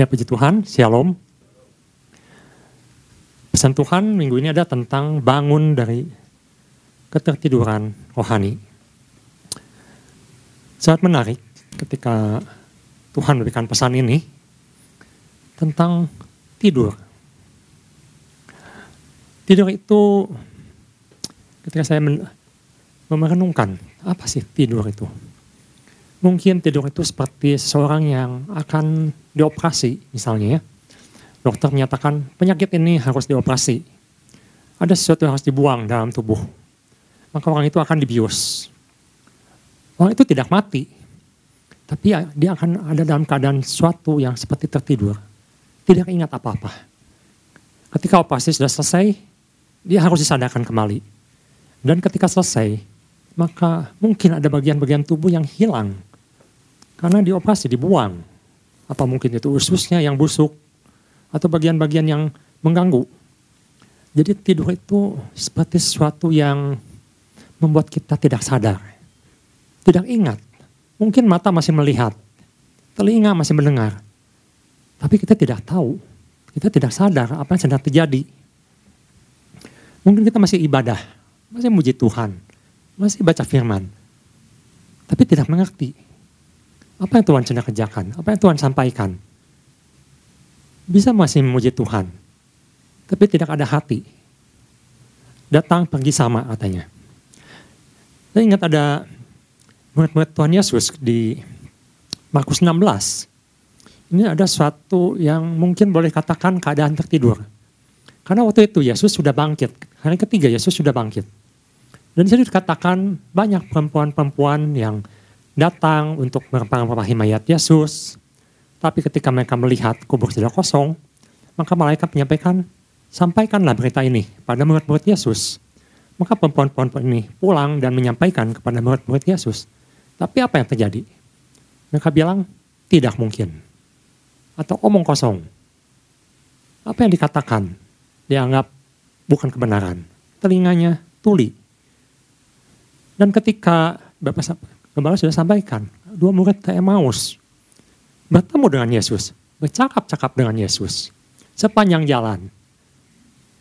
Ya puji Tuhan, Shalom. Pesan Tuhan minggu ini ada tentang bangun dari ketertiduran rohani. Sangat menarik ketika Tuhan memberikan pesan ini tentang tidur. Tidur itu ketika saya merenungkan apa sih tidur itu? Mungkin tidur itu seperti seseorang yang akan dioperasi misalnya ya. Dokter menyatakan penyakit ini harus dioperasi. Ada sesuatu yang harus dibuang dalam tubuh. Maka orang itu akan dibius. Orang itu tidak mati. Tapi ya, dia akan ada dalam keadaan sesuatu yang seperti tertidur. Tidak ingat apa-apa. Ketika operasi sudah selesai, dia harus disadarkan kembali. Dan ketika selesai, maka mungkin ada bagian-bagian tubuh yang hilang. Karena dioperasi, dibuang. Apa mungkin itu ususnya yang busuk, atau bagian-bagian yang mengganggu. Jadi tidur itu seperti sesuatu yang membuat kita tidak sadar. Tidak ingat. Mungkin mata masih melihat, telinga masih mendengar. Tapi kita tidak tahu, kita tidak sadar apa yang sedang terjadi. Mungkin kita masih ibadah, masih muji Tuhan, masih baca firman. Tapi tidak mengerti apa yang Tuhan sedang kerjakan, apa yang Tuhan sampaikan bisa masih memuji Tuhan, tapi tidak ada hati. Datang pergi sama katanya. Saya ingat ada murid-murid Tuhan Yesus di Markus 16. Ini ada suatu yang mungkin boleh katakan keadaan tertidur. Karena waktu itu Yesus sudah bangkit. Hari ketiga Yesus sudah bangkit. Dan saya dikatakan banyak perempuan-perempuan yang datang untuk merempah-rempahi mayat Yesus, tapi ketika mereka melihat kubur sudah kosong, maka malaikat menyampaikan, sampaikanlah berita ini pada murid-murid Yesus. Maka perempuan-perempuan ini pulang dan menyampaikan kepada murid-murid Yesus. Tapi apa yang terjadi? Mereka bilang, tidak mungkin. Atau omong kosong. Apa yang dikatakan dianggap bukan kebenaran. Telinganya tuli. Dan ketika Bapak Gembala sudah sampaikan, dua murid Emmaus bertemu dengan Yesus, bercakap-cakap dengan Yesus sepanjang jalan.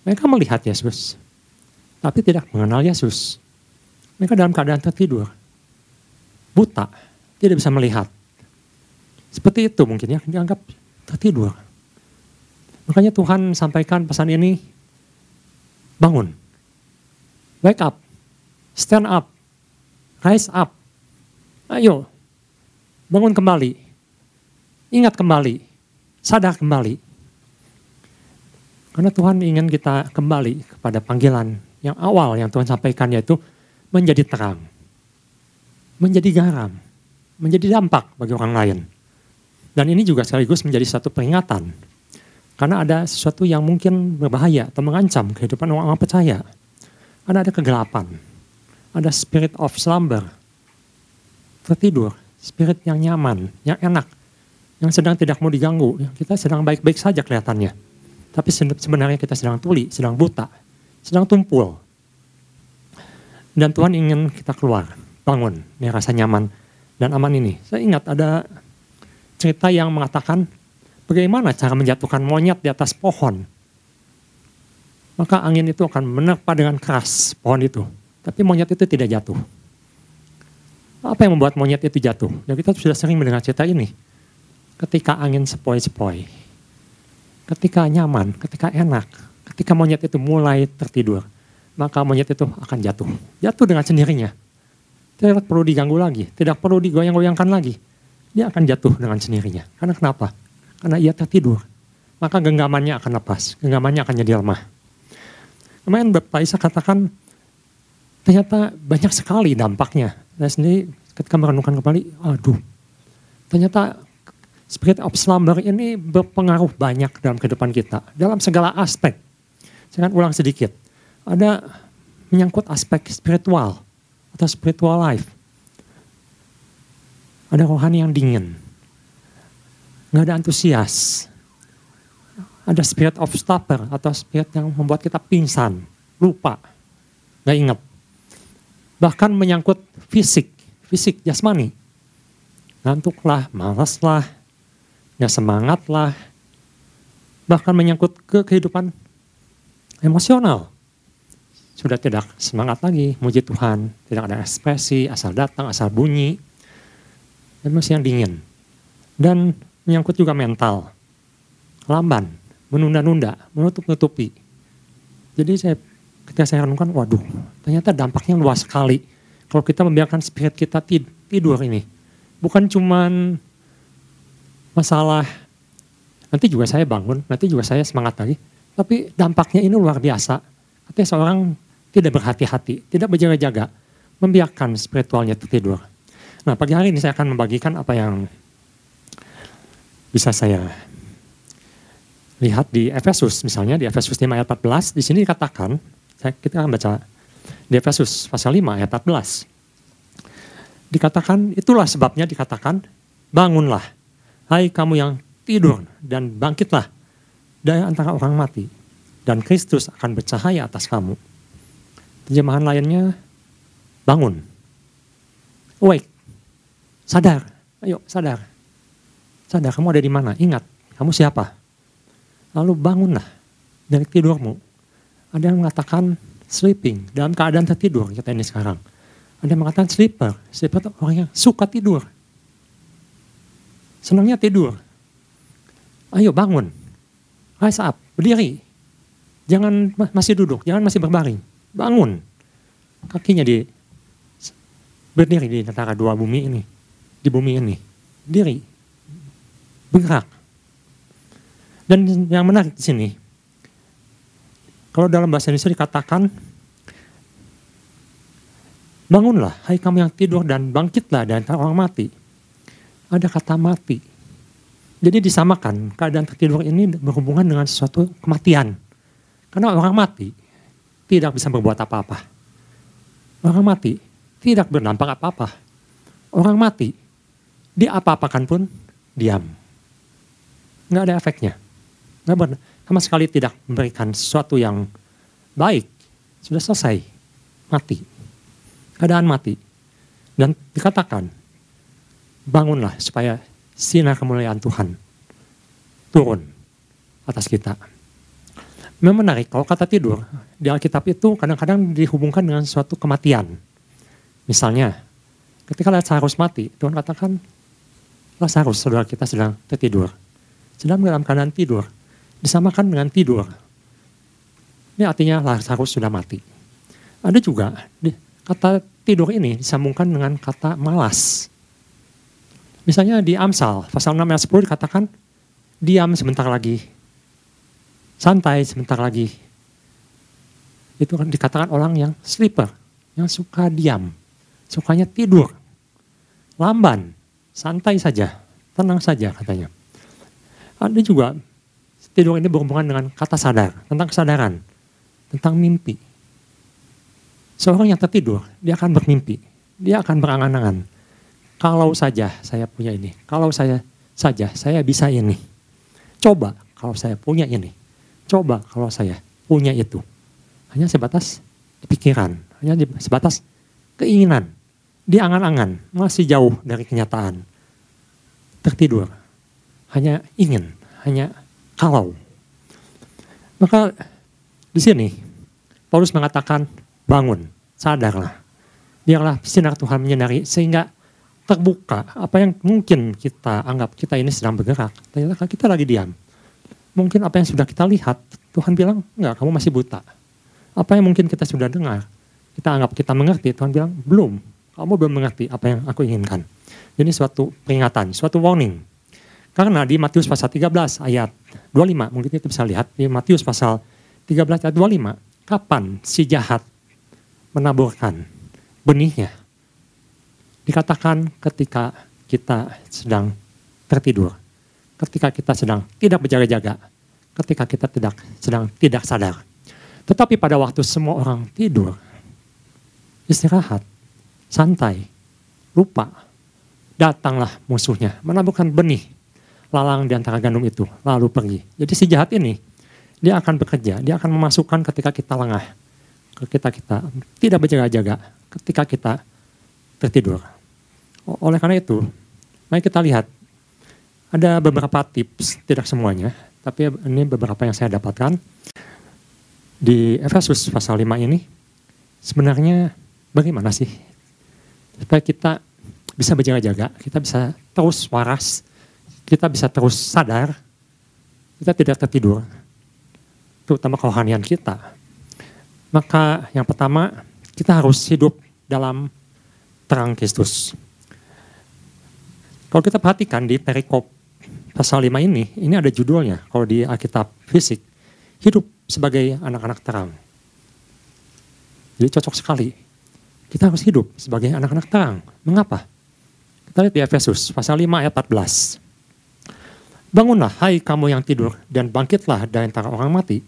Mereka melihat Yesus, tapi tidak mengenal Yesus. Mereka dalam keadaan tertidur, buta, tidak bisa melihat. Seperti itu mungkin ya, dianggap tertidur. Makanya Tuhan sampaikan pesan ini, bangun, wake up, stand up, rise up, ayo, bangun kembali, Ingat kembali, sadar kembali. Karena Tuhan ingin kita kembali kepada panggilan yang awal yang Tuhan sampaikan yaitu menjadi terang. Menjadi garam. Menjadi dampak bagi orang lain. Dan ini juga sekaligus menjadi satu peringatan. Karena ada sesuatu yang mungkin berbahaya atau mengancam kehidupan orang-orang percaya. Karena ada kegelapan. Ada spirit of slumber. Tertidur. Spirit yang nyaman, yang enak yang sedang tidak mau diganggu. Kita sedang baik-baik saja kelihatannya. Tapi sebenarnya kita sedang tuli, sedang buta, sedang tumpul. Dan Tuhan ingin kita keluar, bangun, ini rasa nyaman dan aman ini. Saya ingat ada cerita yang mengatakan bagaimana cara menjatuhkan monyet di atas pohon. Maka angin itu akan menerpa dengan keras pohon itu. Tapi monyet itu tidak jatuh. Apa yang membuat monyet itu jatuh? Ya kita sudah sering mendengar cerita ini ketika angin sepoi-sepoi, ketika nyaman, ketika enak, ketika monyet itu mulai tertidur, maka monyet itu akan jatuh. Jatuh dengan sendirinya. Tidak perlu diganggu lagi, tidak perlu digoyang-goyangkan lagi. Dia akan jatuh dengan sendirinya. Karena kenapa? Karena ia tertidur. Maka genggamannya akan lepas, genggamannya akan jadi lemah. Kemarin Bapak Isa katakan, ternyata banyak sekali dampaknya. Saya sendiri ketika merenungkan kembali, aduh, ternyata spirit of slumber ini berpengaruh banyak dalam kehidupan kita. Dalam segala aspek. Saya akan ulang sedikit. Ada menyangkut aspek spiritual atau spiritual life. Ada rohani yang dingin. Nggak ada antusias. Ada spirit of stupor atau spirit yang membuat kita pingsan, lupa, nggak ingat. Bahkan menyangkut fisik, fisik jasmani. Ngantuklah, malaslah, ya semangat lah, bahkan menyangkut ke kehidupan emosional. Sudah tidak semangat lagi, muji Tuhan, tidak ada ekspresi, asal datang, asal bunyi, emosi yang dingin. Dan menyangkut juga mental, lamban, menunda-nunda, menutup-nutupi. Jadi saya ketika saya renungkan, waduh, ternyata dampaknya luas sekali. Kalau kita membiarkan spirit kita tidur ini, bukan cuman masalah nanti juga saya bangun, nanti juga saya semangat lagi, tapi dampaknya ini luar biasa. Artinya seorang tidak berhati-hati, tidak berjaga-jaga, membiarkan spiritualnya tertidur. Nah pagi hari ini saya akan membagikan apa yang bisa saya lihat di Efesus misalnya di Efesus 5 ayat 14 di sini dikatakan saya, kita akan baca di Efesus pasal 5 ayat 14 dikatakan itulah sebabnya dikatakan bangunlah hai kamu yang tidur dan bangkitlah dari antara orang mati, dan Kristus akan bercahaya atas kamu. Terjemahan lainnya, bangun, awake, sadar, ayo sadar. Sadar kamu ada di mana, ingat kamu siapa. Lalu bangunlah dari tidurmu. Ada yang mengatakan sleeping, dalam keadaan tertidur kita ini sekarang. Ada yang mengatakan sleeper, sleeper itu orang yang suka tidur. Senangnya tidur. Ayo bangun, Rise up, berdiri. Jangan masih duduk, jangan masih berbaring. Bangun. Kakinya di berdiri di antara dua bumi ini. Di bumi ini. Diri. Bergerak. Dan yang menarik di sini, kalau dalam bahasa Indonesia dikatakan, bangunlah, hai kamu yang tidur dan bangkitlah dan orang mati. Ada kata mati jadi disamakan keadaan tertidur ini berhubungan dengan sesuatu kematian. Karena orang mati tidak bisa berbuat apa-apa. Orang mati tidak berdampak apa-apa. Orang mati diapa-apakan pun diam. Nggak ada efeknya. Nggak ber, sama sekali tidak memberikan sesuatu yang baik. Sudah selesai. Mati. Keadaan mati. Dan dikatakan, bangunlah supaya sinar kemuliaan Tuhan turun atas kita. Memang menarik, kalau kata tidur, di Alkitab itu kadang-kadang dihubungkan dengan suatu kematian. Misalnya, ketika Lazarus mati, Tuhan katakan, Lazarus, saudara kita sedang tertidur. Sedang dalam keadaan tidur, disamakan dengan tidur. Ini artinya Lazarus sudah mati. Ada juga, kata tidur ini disambungkan dengan kata malas. Misalnya di Amsal, pasal 6 ayat 10 dikatakan, diam sebentar lagi, santai sebentar lagi. Itu kan dikatakan orang yang sleeper, yang suka diam, sukanya tidur, lamban, santai saja, tenang saja katanya. Ada juga tidur ini berhubungan dengan kata sadar, tentang kesadaran, tentang mimpi. Seorang yang tertidur, dia akan bermimpi, dia akan berangan-angan kalau saja saya punya ini, kalau saya saja saya bisa ini. Coba kalau saya punya ini. Coba kalau saya punya itu. Hanya sebatas pikiran, hanya sebatas keinginan. Di angan-angan, masih jauh dari kenyataan. Tertidur, hanya ingin, hanya kalau. Maka di sini Paulus mengatakan bangun, sadarlah. Biarlah sinar Tuhan menyinari sehingga terbuka apa yang mungkin kita anggap kita ini sedang bergerak ternyata kita lagi diam mungkin apa yang sudah kita lihat Tuhan bilang enggak kamu masih buta apa yang mungkin kita sudah dengar kita anggap kita mengerti Tuhan bilang belum kamu belum mengerti apa yang aku inginkan ini suatu peringatan suatu warning karena di Matius pasal 13 ayat 25 mungkin kita bisa lihat di Matius pasal 13 ayat 25 kapan si jahat menaburkan benihnya Dikatakan ketika kita sedang tertidur, ketika kita sedang tidak berjaga-jaga, ketika kita tidak sedang tidak sadar. Tetapi pada waktu semua orang tidur, istirahat, santai, lupa, datanglah musuhnya, menaburkan benih lalang di antara gandum itu, lalu pergi. Jadi si jahat ini, dia akan bekerja, dia akan memasukkan ketika kita lengah, ketika kita tidak berjaga-jaga, ketika kita tertidur. Oleh karena itu, mari kita lihat Ada beberapa tips, tidak semuanya, tapi ini beberapa yang saya dapatkan di Efesus pasal 5 ini. Sebenarnya bagaimana sih supaya kita bisa berjaga-jaga, kita bisa terus waras, kita bisa terus sadar, kita tidak tertidur, terutama kerohanian kita. Maka yang pertama, kita harus hidup dalam terang Kristus. Kalau kita perhatikan di perikop pasal 5 ini, ini ada judulnya kalau di Alkitab fisik, hidup sebagai anak-anak terang. Jadi cocok sekali. Kita harus hidup sebagai anak-anak terang. Mengapa? Kita lihat di Efesus pasal 5 ayat 14. Bangunlah hai kamu yang tidur dan bangkitlah dari antara orang mati.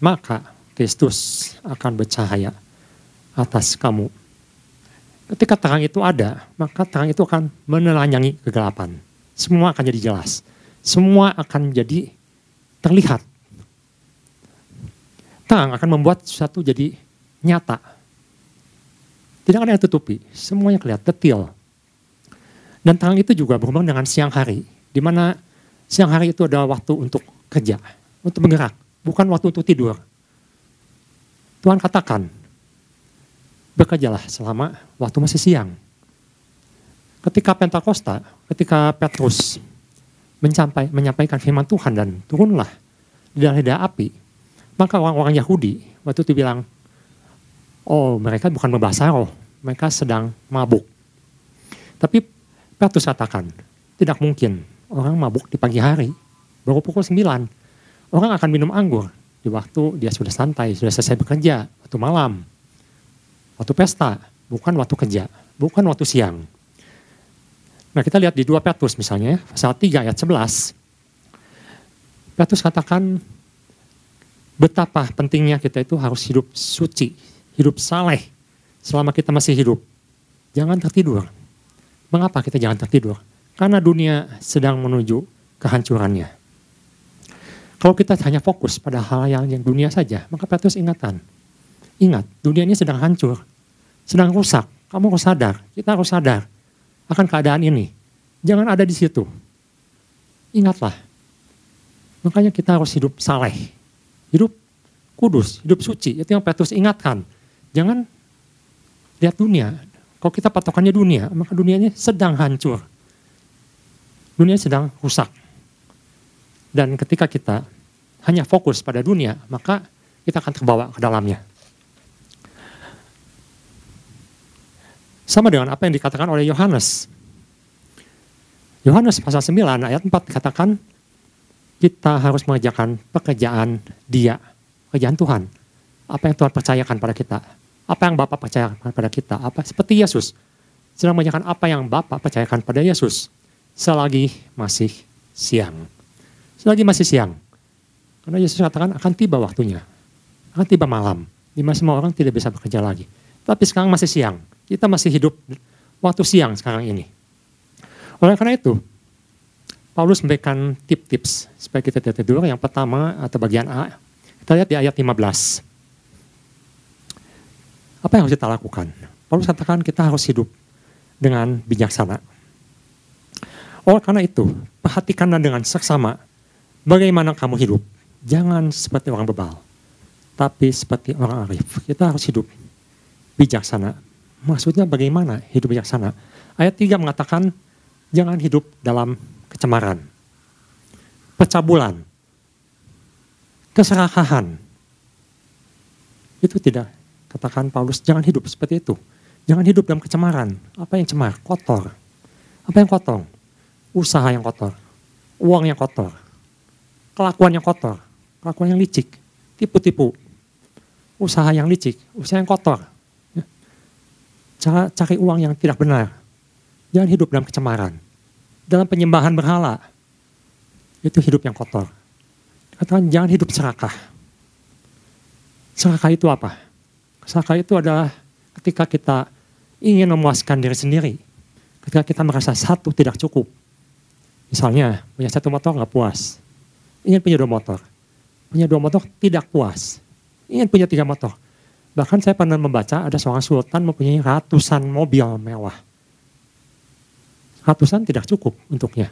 Maka Kristus akan bercahaya atas kamu. Ketika terang itu ada, maka terang itu akan menelanjangi kegelapan. Semua akan jadi jelas. Semua akan jadi terlihat. Terang akan membuat sesuatu jadi nyata. Tidak ada yang tutupi, semuanya kelihatan detail. Dan terang itu juga berhubungan dengan siang hari, di mana siang hari itu adalah waktu untuk kerja, untuk bergerak, bukan waktu untuk tidur. Tuhan katakan, bekerjalah selama waktu masih siang. Ketika Pentakosta, ketika Petrus mencampai, menyampaikan firman Tuhan dan turunlah di dalam lidah api, maka orang-orang Yahudi waktu itu bilang, oh mereka bukan membahas roh, mereka sedang mabuk. Tapi Petrus katakan, tidak mungkin orang mabuk di pagi hari, baru pukul 9. Orang akan minum anggur di waktu dia sudah santai, sudah selesai bekerja, waktu malam waktu pesta, bukan waktu kerja, bukan waktu siang. Nah kita lihat di 2 Petrus misalnya, pasal 3 ayat 11. Petrus katakan betapa pentingnya kita itu harus hidup suci, hidup saleh selama kita masih hidup. Jangan tertidur. Mengapa kita jangan tertidur? Karena dunia sedang menuju kehancurannya. Kalau kita hanya fokus pada hal yang, yang dunia saja, maka Petrus ingatkan. Ingat, dunia ini sedang hancur sedang rusak. Kamu harus sadar, kita harus sadar akan keadaan ini. Jangan ada di situ. Ingatlah. Makanya kita harus hidup saleh. Hidup kudus, hidup suci. Itu yang Petrus ingatkan. Jangan lihat dunia. Kalau kita patokannya dunia, maka dunia ini sedang hancur. Dunia sedang rusak. Dan ketika kita hanya fokus pada dunia, maka kita akan terbawa ke dalamnya. Sama dengan apa yang dikatakan oleh Yohanes. Yohanes pasal 9 ayat 4 dikatakan kita harus mengerjakan pekerjaan dia, pekerjaan Tuhan. Apa yang Tuhan percayakan pada kita. Apa yang Bapak percayakan pada kita. Apa Seperti Yesus. Sedang mengerjakan apa yang Bapak percayakan pada Yesus. Selagi masih siang. Selagi masih siang. Karena Yesus katakan akan tiba waktunya. Akan tiba malam. Di mana semua orang tidak bisa bekerja lagi. Tapi sekarang masih siang kita masih hidup waktu siang sekarang ini. Oleh karena itu, Paulus memberikan tip-tips supaya kita tidak tidur. Yang pertama atau bagian A, kita lihat di ayat 15. Apa yang harus kita lakukan? Paulus katakan kita harus hidup dengan bijaksana. Oleh karena itu, perhatikanlah dengan seksama bagaimana kamu hidup. Jangan seperti orang bebal, tapi seperti orang arif. Kita harus hidup bijaksana, Maksudnya bagaimana hidup bijaksana? Ayat 3 mengatakan jangan hidup dalam kecemaran, percabulan, keserakahan. Itu tidak katakan Paulus jangan hidup seperti itu. Jangan hidup dalam kecemaran. Apa yang cemar? Kotor. Apa yang kotor? Usaha yang kotor. Uang yang kotor. Kelakuan yang kotor. Kelakuan yang licik. Tipu-tipu. Usaha yang licik. Usaha yang kotor cara cari uang yang tidak benar. Jangan hidup dalam kecemaran. Dalam penyembahan berhala. Itu hidup yang kotor. Katakan jangan hidup serakah. Serakah itu apa? Serakah itu adalah ketika kita ingin memuaskan diri sendiri. Ketika kita merasa satu tidak cukup. Misalnya punya satu motor nggak puas. Ingin punya dua motor. Punya dua motor tidak puas. Ingin punya tiga motor Bahkan saya pernah membaca ada seorang sultan mempunyai ratusan mobil mewah. Ratusan tidak cukup untuknya.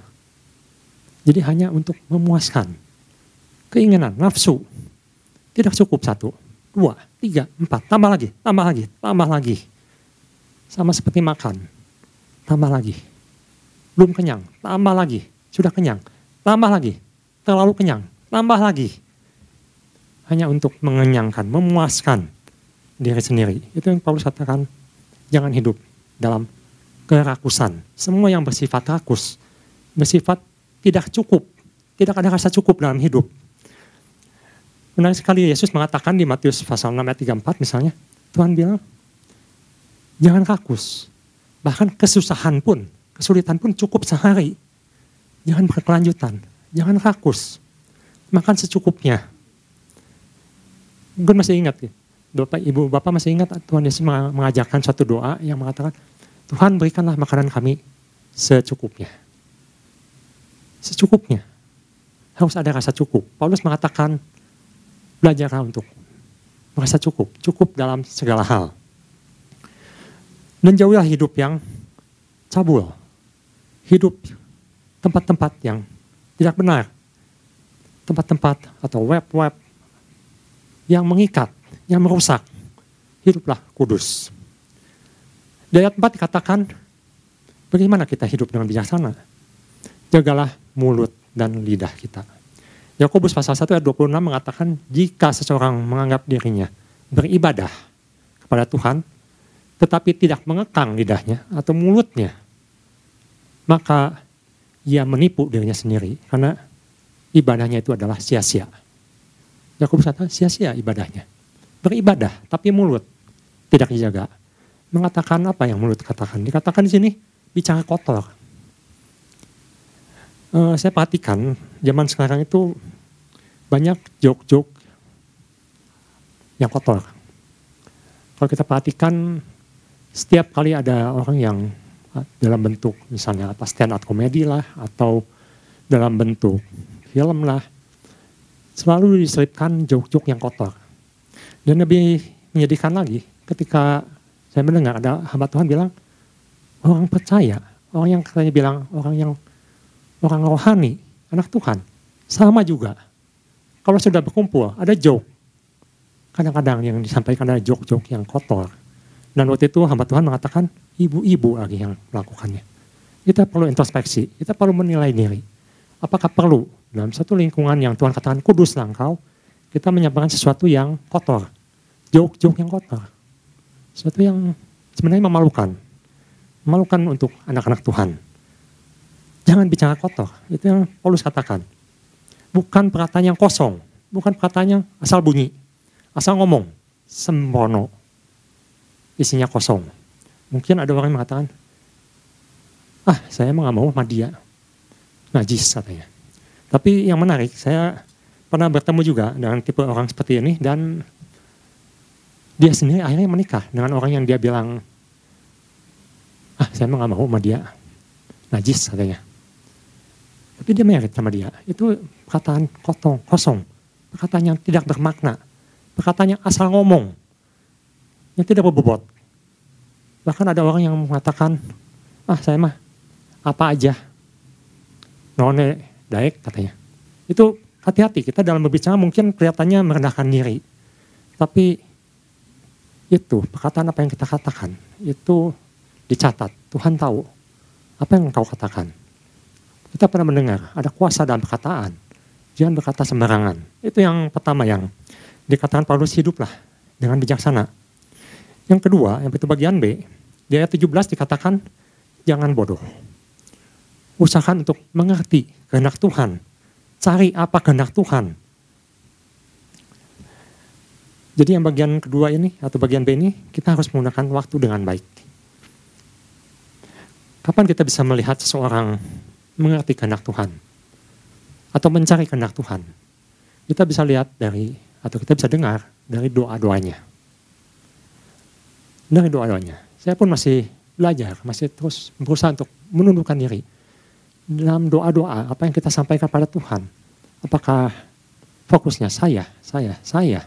Jadi hanya untuk memuaskan keinginan, nafsu. Tidak cukup satu, dua, tiga, empat, tambah lagi, tambah lagi, tambah lagi. Sama seperti makan, tambah lagi. Belum kenyang, tambah lagi. Sudah kenyang, tambah lagi. Terlalu kenyang, tambah lagi. Hanya untuk mengenyangkan, memuaskan diri sendiri. Itu yang Paulus katakan, jangan hidup dalam kerakusan. Semua yang bersifat rakus, bersifat tidak cukup, tidak ada rasa cukup dalam hidup. Menarik sekali Yesus mengatakan di Matius pasal 6 ayat 34 misalnya, Tuhan bilang, jangan rakus. Bahkan kesusahan pun, kesulitan pun cukup sehari. Jangan berkelanjutan, jangan rakus. Makan secukupnya. Mungkin masih ingat ya, Bapak, Ibu, Bapak masih ingat Tuhan Yesus mengajarkan suatu doa yang mengatakan, Tuhan berikanlah makanan kami secukupnya secukupnya. Harus ada rasa cukup. Paulus mengatakan, belajarlah untuk merasa cukup. Cukup dalam segala hal. Dan jauhilah hidup yang cabul. Hidup tempat-tempat yang tidak benar. Tempat-tempat atau web-web yang mengikat, yang merusak. Hiduplah kudus. Di ayat 4 dikatakan, bagaimana kita hidup dengan bijaksana? Jagalah mulut, dan lidah kita. Yakobus pasal 1 ayat 26 mengatakan jika seseorang menganggap dirinya beribadah kepada Tuhan tetapi tidak mengekang lidahnya atau mulutnya maka ia menipu dirinya sendiri karena ibadahnya itu adalah sia-sia. Yakobus kata sia-sia ibadahnya. Beribadah tapi mulut tidak dijaga. Mengatakan apa yang mulut katakan? Dikatakan di sini bicara kotor uh, saya perhatikan zaman sekarang itu banyak joke-joke yang kotor. Kalau kita perhatikan setiap kali ada orang yang dalam bentuk misalnya apa stand up komedi lah atau dalam bentuk film lah selalu diselipkan joke-joke yang kotor. Dan lebih menyedihkan lagi ketika saya mendengar ada hamba Tuhan bilang orang percaya, orang yang katanya bilang orang yang orang rohani, anak Tuhan, sama juga. Kalau sudah berkumpul, ada joke. Kadang-kadang yang disampaikan ada joke-joke yang kotor. Dan waktu itu hamba Tuhan mengatakan, ibu-ibu lagi yang melakukannya. Kita perlu introspeksi, kita perlu menilai diri. Apakah perlu dalam satu lingkungan yang Tuhan katakan kudus langkau, kita menyampaikan sesuatu yang kotor. Joke-joke yang kotor. Sesuatu yang sebenarnya memalukan. Memalukan untuk anak-anak Tuhan Jangan bicara kotor. Itu yang Paulus katakan. Bukan perkataan yang kosong. Bukan perkataan yang asal bunyi. Asal ngomong. Sembrono. Isinya kosong. Mungkin ada orang yang mengatakan, ah saya emang gak mau sama. Najis katanya. Tapi yang menarik, saya pernah bertemu juga dengan tipe orang seperti ini dan dia sendiri akhirnya menikah dengan orang yang dia bilang, ah saya emang gak mau sama. Najis katanya. Tapi dia merit sama dia. Itu perkataan kosong, kosong. Perkataan yang tidak bermakna. Perkataan yang asal ngomong. Yang tidak berbobot. Bahkan ada orang yang mengatakan, ah saya mah apa aja. None daek katanya. Itu hati-hati kita dalam berbicara mungkin kelihatannya merendahkan diri. Tapi itu perkataan apa yang kita katakan itu dicatat. Tuhan tahu apa yang kau katakan. Kita pernah mendengar ada kuasa dalam perkataan. Jangan berkata sembarangan. Itu yang pertama yang dikatakan Paulus hiduplah dengan bijaksana. Yang kedua, yang itu bagian B, di ayat 17 dikatakan jangan bodoh. Usahakan untuk mengerti kehendak Tuhan. Cari apa kehendak Tuhan. Jadi yang bagian kedua ini atau bagian B ini kita harus menggunakan waktu dengan baik. Kapan kita bisa melihat seseorang mengerti kehendak Tuhan atau mencari kehendak Tuhan. Kita bisa lihat dari atau kita bisa dengar dari doa-doanya. Dari doa-doanya. Saya pun masih belajar, masih terus berusaha untuk menundukkan diri. Dalam doa-doa, apa yang kita sampaikan pada Tuhan. Apakah fokusnya saya, saya, saya,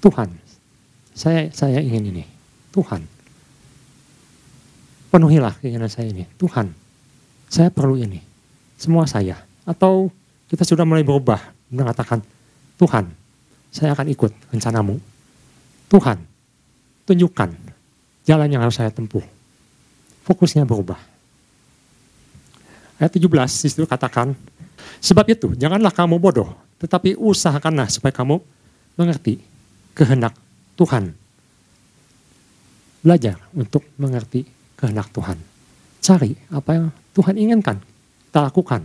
Tuhan. Saya saya ingin ini. Tuhan. Penuhilah keinginan saya ini. Tuhan saya perlu ini. Semua saya. Atau kita sudah mulai berubah, mengatakan, Tuhan, saya akan ikut rencanamu. Tuhan, tunjukkan jalan yang harus saya tempuh. Fokusnya berubah. Ayat 17 di situ katakan, sebab itu janganlah kamu bodoh, tetapi usahakanlah supaya kamu mengerti kehendak Tuhan. Belajar untuk mengerti kehendak Tuhan. Cari apa yang Tuhan inginkan, kita lakukan.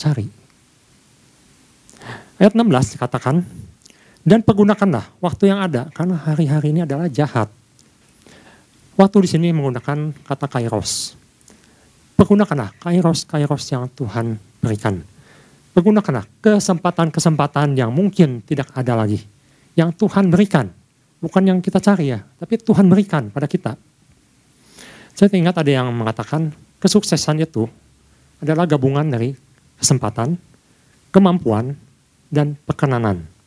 Cari. Ayat 16 dikatakan, dan pergunakanlah waktu yang ada, karena hari-hari ini adalah jahat. Waktu di sini menggunakan kata kairos. Pergunakanlah kairos-kairos yang Tuhan berikan. Pergunakanlah kesempatan-kesempatan yang mungkin tidak ada lagi. Yang Tuhan berikan. Bukan yang kita cari ya, tapi Tuhan berikan pada kita. Saya ingat ada yang mengatakan kesuksesan itu adalah gabungan dari kesempatan, kemampuan, dan perkenanan.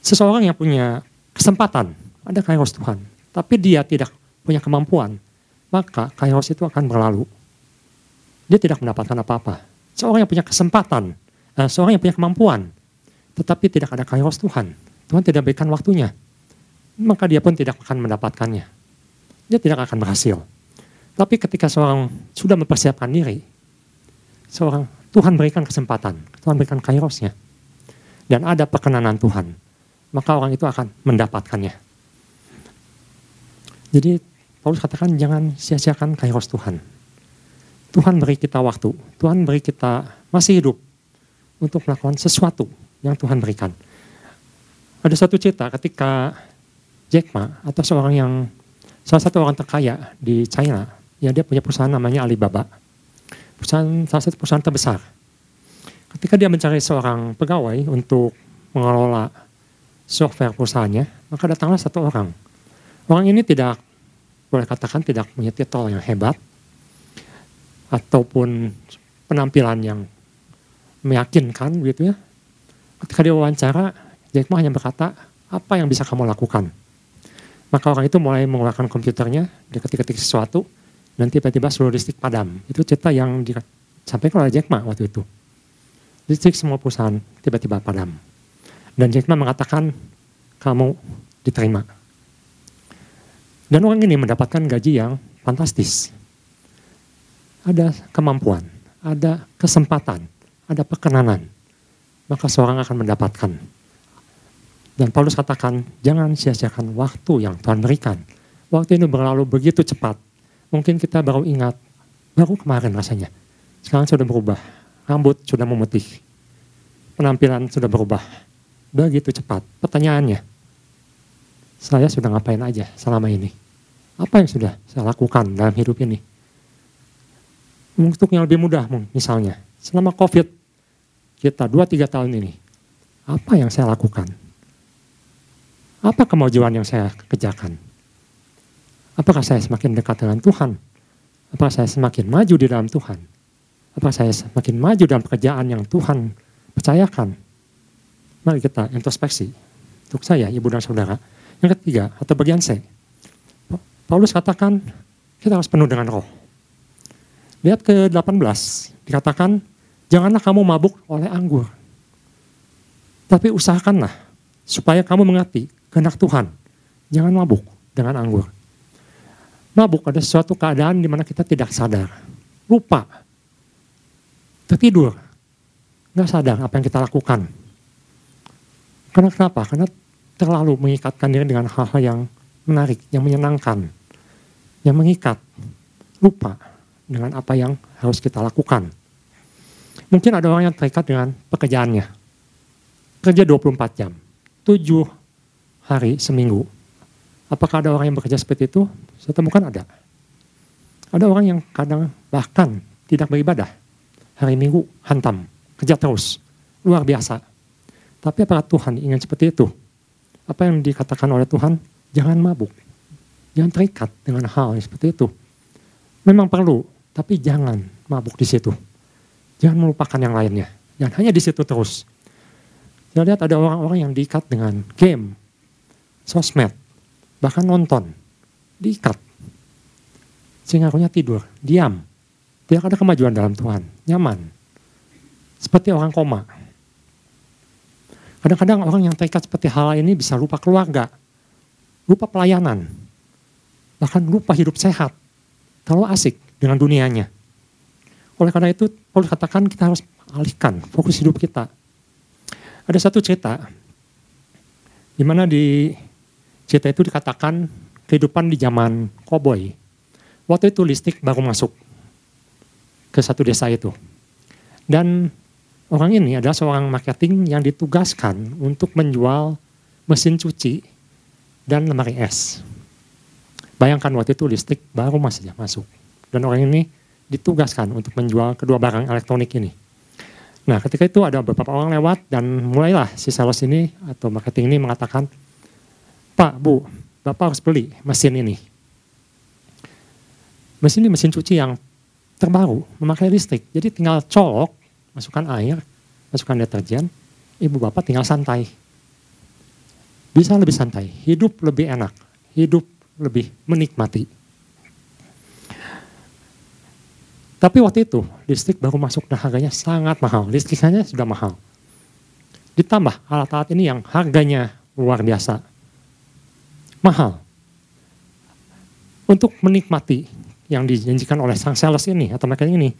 Seseorang yang punya kesempatan, ada kairos Tuhan, tapi dia tidak punya kemampuan, maka kairos itu akan berlalu dia tidak mendapatkan apa-apa. Seorang yang punya kesempatan, uh, seorang yang punya kemampuan, tetapi tidak ada kairos Tuhan. Tuhan tidak berikan waktunya, maka dia pun tidak akan mendapatkannya. Dia tidak akan berhasil. Tapi ketika seorang sudah mempersiapkan diri, seorang Tuhan berikan kesempatan, Tuhan berikan kairosnya, dan ada perkenanan Tuhan, maka orang itu akan mendapatkannya. Jadi Paulus katakan jangan sia-siakan kairos Tuhan. Tuhan beri kita waktu, Tuhan beri kita masih hidup untuk melakukan sesuatu yang Tuhan berikan. Ada satu cerita ketika Jack Ma atau seorang yang salah satu orang terkaya di China, ya dia punya perusahaan namanya Alibaba. Perusahaan salah satu perusahaan terbesar. Ketika dia mencari seorang pegawai untuk mengelola software perusahaannya, maka datanglah satu orang. Orang ini tidak boleh katakan tidak punya titel yang hebat, ataupun penampilan yang meyakinkan gitu ya. Ketika dia wawancara, Jack Ma hanya berkata, apa yang bisa kamu lakukan? Maka orang itu mulai mengeluarkan komputernya, dia ketik-ketik sesuatu, dan tiba-tiba seluruh listrik padam. Itu cerita yang disampaikan oleh Jack Ma waktu itu. Listrik semua perusahaan tiba-tiba padam. Dan Jack Ma mengatakan, kamu diterima. Dan orang ini mendapatkan gaji yang fantastis ada kemampuan, ada kesempatan, ada perkenanan, maka seorang akan mendapatkan. Dan Paulus katakan, jangan sia-siakan waktu yang Tuhan berikan. Waktu ini berlalu begitu cepat. Mungkin kita baru ingat, baru kemarin rasanya. Sekarang sudah berubah, rambut sudah memutih, penampilan sudah berubah. Begitu cepat. Pertanyaannya, saya sudah ngapain aja selama ini? Apa yang sudah saya lakukan dalam hidup ini? untuk yang lebih mudah misalnya, selama COVID kita 2-3 tahun ini, apa yang saya lakukan? Apa kemajuan yang saya kerjakan? Apakah saya semakin dekat dengan Tuhan? Apakah saya semakin maju di dalam Tuhan? Apakah saya semakin maju dalam pekerjaan yang Tuhan percayakan? Mari kita introspeksi. Untuk saya, ibu dan saudara. Yang ketiga, atau bagian C. Paulus katakan, kita harus penuh dengan roh. Lihat ke 18, dikatakan, janganlah kamu mabuk oleh anggur. Tapi usahakanlah supaya kamu mengerti kehendak Tuhan. Jangan mabuk dengan anggur. Mabuk ada suatu keadaan di mana kita tidak sadar. Lupa. Tertidur. Nggak sadar apa yang kita lakukan. Karena kenapa? Karena terlalu mengikatkan diri dengan hal-hal yang menarik, yang menyenangkan, yang mengikat. Lupa dengan apa yang harus kita lakukan. Mungkin ada orang yang terikat dengan pekerjaannya. Kerja 24 jam, 7 hari seminggu. Apakah ada orang yang bekerja seperti itu? Saya temukan ada. Ada orang yang kadang bahkan tidak beribadah. Hari minggu hantam, kerja terus, luar biasa. Tapi apakah Tuhan ingin seperti itu? Apa yang dikatakan oleh Tuhan? Jangan mabuk. Jangan terikat dengan hal yang seperti itu. Memang perlu tapi jangan mabuk di situ. Jangan melupakan yang lainnya. Jangan hanya di situ terus. Saya lihat ada orang-orang yang diikat dengan game, sosmed, bahkan nonton. Diikat. Sehingga akhirnya tidur, diam. Tidak ada kemajuan dalam Tuhan, nyaman. seperti orang koma. Kadang-kadang orang yang terikat seperti hal ini bisa lupa keluarga, lupa pelayanan, bahkan lupa hidup sehat, terlalu asik dengan dunianya. Oleh karena itu, Paulus katakan kita harus alihkan fokus hidup kita. Ada satu cerita, di mana di cerita itu dikatakan kehidupan di zaman koboi. Waktu itu listrik baru masuk ke satu desa itu. Dan orang ini adalah seorang marketing yang ditugaskan untuk menjual mesin cuci dan lemari es. Bayangkan waktu itu listrik baru masih masuk. Dan orang ini ditugaskan untuk menjual kedua barang elektronik ini. Nah ketika itu ada beberapa orang lewat dan mulailah si sales ini atau marketing ini mengatakan, Pak, Bu, Bapak harus beli mesin ini. Mesin ini mesin cuci yang terbaru, memakai listrik. Jadi tinggal colok, masukkan air, masukkan deterjen, ibu bapak tinggal santai. Bisa lebih santai, hidup lebih enak, hidup lebih menikmati. Tapi waktu itu listrik baru masuk dan harganya sangat mahal. Listriknya sudah mahal. Ditambah alat-alat ini yang harganya luar biasa. Mahal. Untuk menikmati yang dijanjikan oleh sang sales ini atau mereka ini,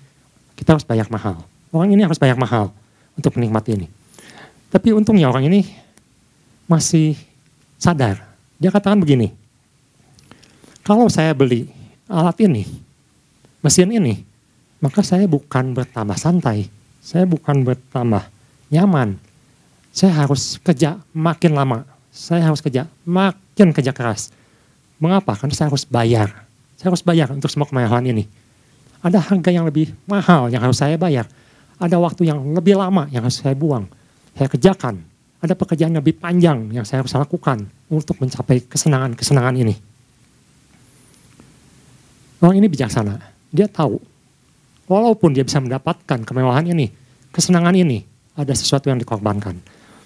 kita harus bayar mahal. Orang ini harus bayar mahal untuk menikmati ini. Tapi untungnya orang ini masih sadar. Dia katakan begini, kalau saya beli alat ini, mesin ini, maka saya bukan bertambah santai, saya bukan bertambah nyaman. Saya harus kerja makin lama, saya harus kerja makin kerja keras. Mengapa? Karena saya harus bayar saya harus bayar untuk semua kemewahan ini. Ada harga yang lebih mahal yang harus saya bayar. Ada waktu yang lebih lama yang harus saya buang. Saya kerjakan. Ada pekerjaan yang lebih panjang yang saya harus lakukan untuk mencapai kesenangan-kesenangan ini. Orang ini bijaksana. Dia tahu. Walaupun dia bisa mendapatkan kemewahan ini, kesenangan ini, ada sesuatu yang dikorbankan.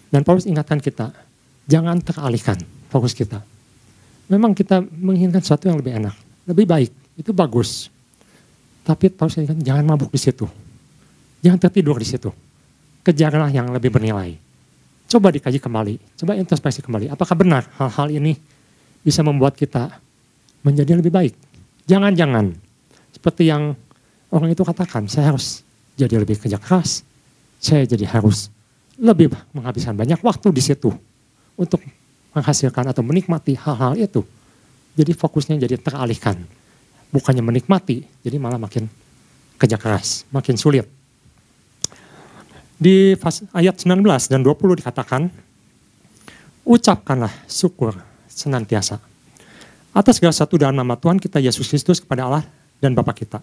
Dan Paulus ingatkan kita, jangan teralihkan fokus kita. Memang kita menginginkan sesuatu yang lebih enak lebih baik, itu bagus. Tapi tahu saya kan jangan mabuk di situ. Jangan tertidur di situ. Kejarlah yang lebih bernilai. Coba dikaji kembali, coba introspeksi kembali. Apakah benar hal-hal ini bisa membuat kita menjadi lebih baik? Jangan-jangan seperti yang orang itu katakan, saya harus jadi lebih kerja keras. Saya jadi harus lebih menghabiskan banyak waktu di situ untuk menghasilkan atau menikmati hal-hal itu. Jadi fokusnya jadi teralihkan. Bukannya menikmati, jadi malah makin kerja keras, makin sulit. Di ayat 19 dan 20 dikatakan, ucapkanlah syukur senantiasa. Atas segala satu dalam nama Tuhan kita Yesus Kristus kepada Allah dan Bapa kita.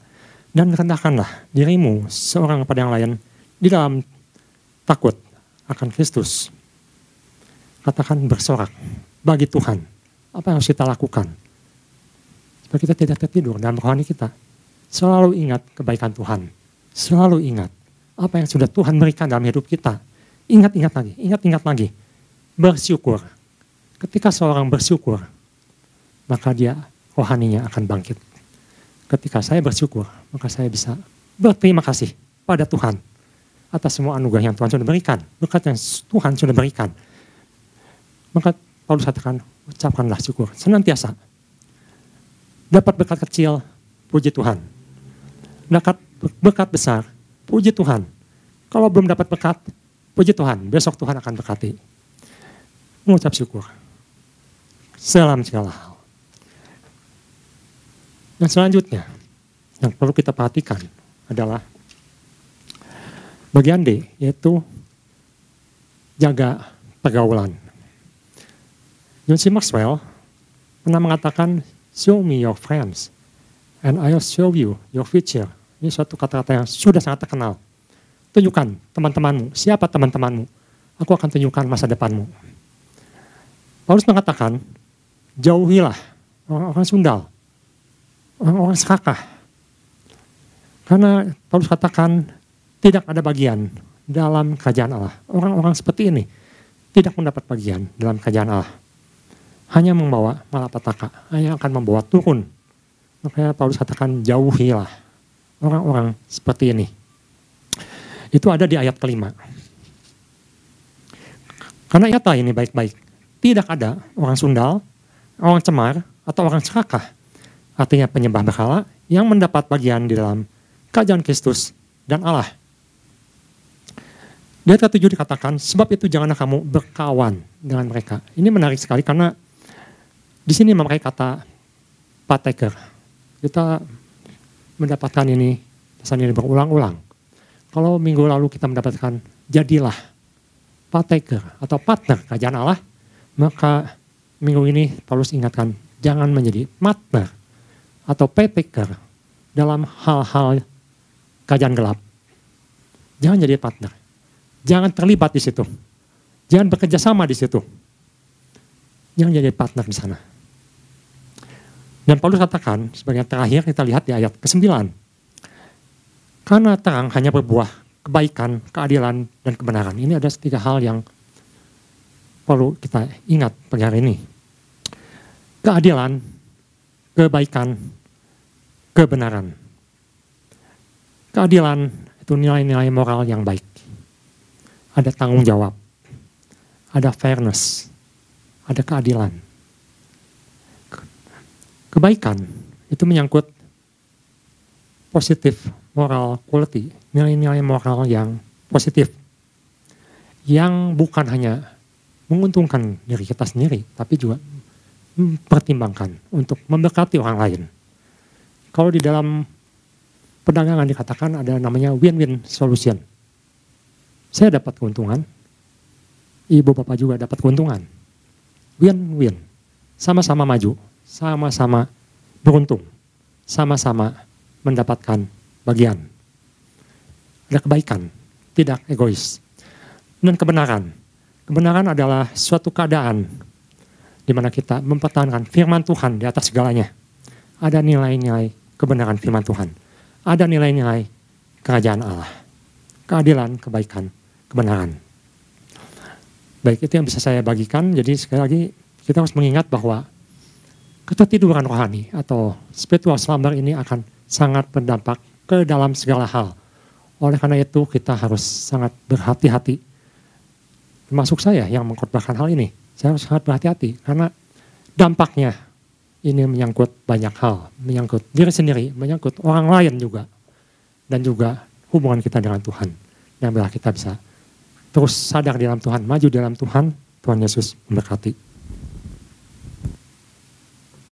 Dan rendahkanlah dirimu seorang kepada yang lain di dalam takut akan Kristus. Katakan bersorak bagi Tuhan. Apa yang harus kita lakukan? Supaya kita tidak tertidur dalam rohani kita. Selalu ingat kebaikan Tuhan. Selalu ingat apa yang sudah Tuhan berikan dalam hidup kita. Ingat-ingat lagi, ingat-ingat lagi. Bersyukur. Ketika seorang bersyukur, maka dia rohaninya akan bangkit. Ketika saya bersyukur, maka saya bisa berterima kasih pada Tuhan atas semua anugerah yang Tuhan sudah berikan, berkat yang Tuhan sudah berikan. Maka Paulus katakan, ucapkanlah syukur senantiasa Dapat berkat kecil, puji Tuhan. Dapat berkat besar, puji Tuhan. Kalau belum dapat berkat, puji Tuhan. Besok Tuhan akan berkati. Mengucap syukur. Salam segala hal. Dan selanjutnya, yang perlu kita perhatikan adalah bagian D, yaitu jaga pergaulan. John C. Maxwell pernah mengatakan Show me your friends, and I'll show you your future. Ini suatu kata-kata yang sudah sangat terkenal. Tunjukkan teman-temanmu, siapa teman-temanmu. Aku akan tunjukkan masa depanmu. Paulus mengatakan, jauhilah orang-orang sundal, orang-orang serakah. Karena Paulus katakan, tidak ada bagian dalam kerajaan Allah. Orang-orang seperti ini tidak mendapat bagian dalam kerajaan Allah hanya membawa malapetaka, hanya akan membawa turun. Makanya Paulus katakan jauhilah orang-orang seperti ini. Itu ada di ayat kelima. Karena nyata ini baik-baik. Tidak ada orang sundal, orang cemar, atau orang serakah. Artinya penyembah berhala yang mendapat bagian di dalam kerajaan Kristus dan Allah. Di ayat 7 dikatakan, sebab itu janganlah kamu berkawan dengan mereka. Ini menarik sekali karena di sini memakai kata partaker. Kita mendapatkan ini, pesan ini berulang-ulang. Kalau minggu lalu kita mendapatkan jadilah partaker atau partner kerajaan Allah, maka minggu ini Paulus ingatkan jangan menjadi partner atau partaker dalam hal-hal kerajaan gelap. Jangan jadi partner. Jangan terlibat di situ. Jangan bekerja sama di situ. Jangan jadi partner di sana. Dan Paulus katakan, sebagai terakhir kita lihat di ayat ke-9. Karena terang hanya berbuah kebaikan, keadilan, dan kebenaran. Ini ada tiga hal yang perlu kita ingat pada hari ini. Keadilan, kebaikan, kebenaran. Keadilan itu nilai-nilai moral yang baik. Ada tanggung jawab, ada fairness, ada keadilan. Kebaikan itu menyangkut positif moral quality, nilai-nilai moral yang positif. Yang bukan hanya menguntungkan diri kita sendiri, tapi juga mempertimbangkan untuk memberkati orang lain. Kalau di dalam perdagangan dikatakan ada namanya win-win solution. Saya dapat keuntungan, ibu bapak juga dapat keuntungan. Win-win, sama-sama maju, sama-sama beruntung, sama-sama mendapatkan bagian. Ada kebaikan, tidak egois. Dan kebenaran. Kebenaran adalah suatu keadaan di mana kita mempertahankan firman Tuhan di atas segalanya. Ada nilai-nilai kebenaran firman Tuhan. Ada nilai-nilai kerajaan Allah. Keadilan, kebaikan, kebenaran. Baik, itu yang bisa saya bagikan. Jadi sekali lagi kita harus mengingat bahwa ketertiduran rohani atau spiritual slumber ini akan sangat berdampak ke dalam segala hal. Oleh karena itu kita harus sangat berhati-hati. Termasuk saya yang mengkhotbahkan hal ini. Saya harus sangat berhati-hati karena dampaknya ini menyangkut banyak hal. Menyangkut diri sendiri, menyangkut orang lain juga. Dan juga hubungan kita dengan Tuhan. Dan bila kita bisa terus sadar di dalam Tuhan, maju di dalam Tuhan, Tuhan Yesus memberkati.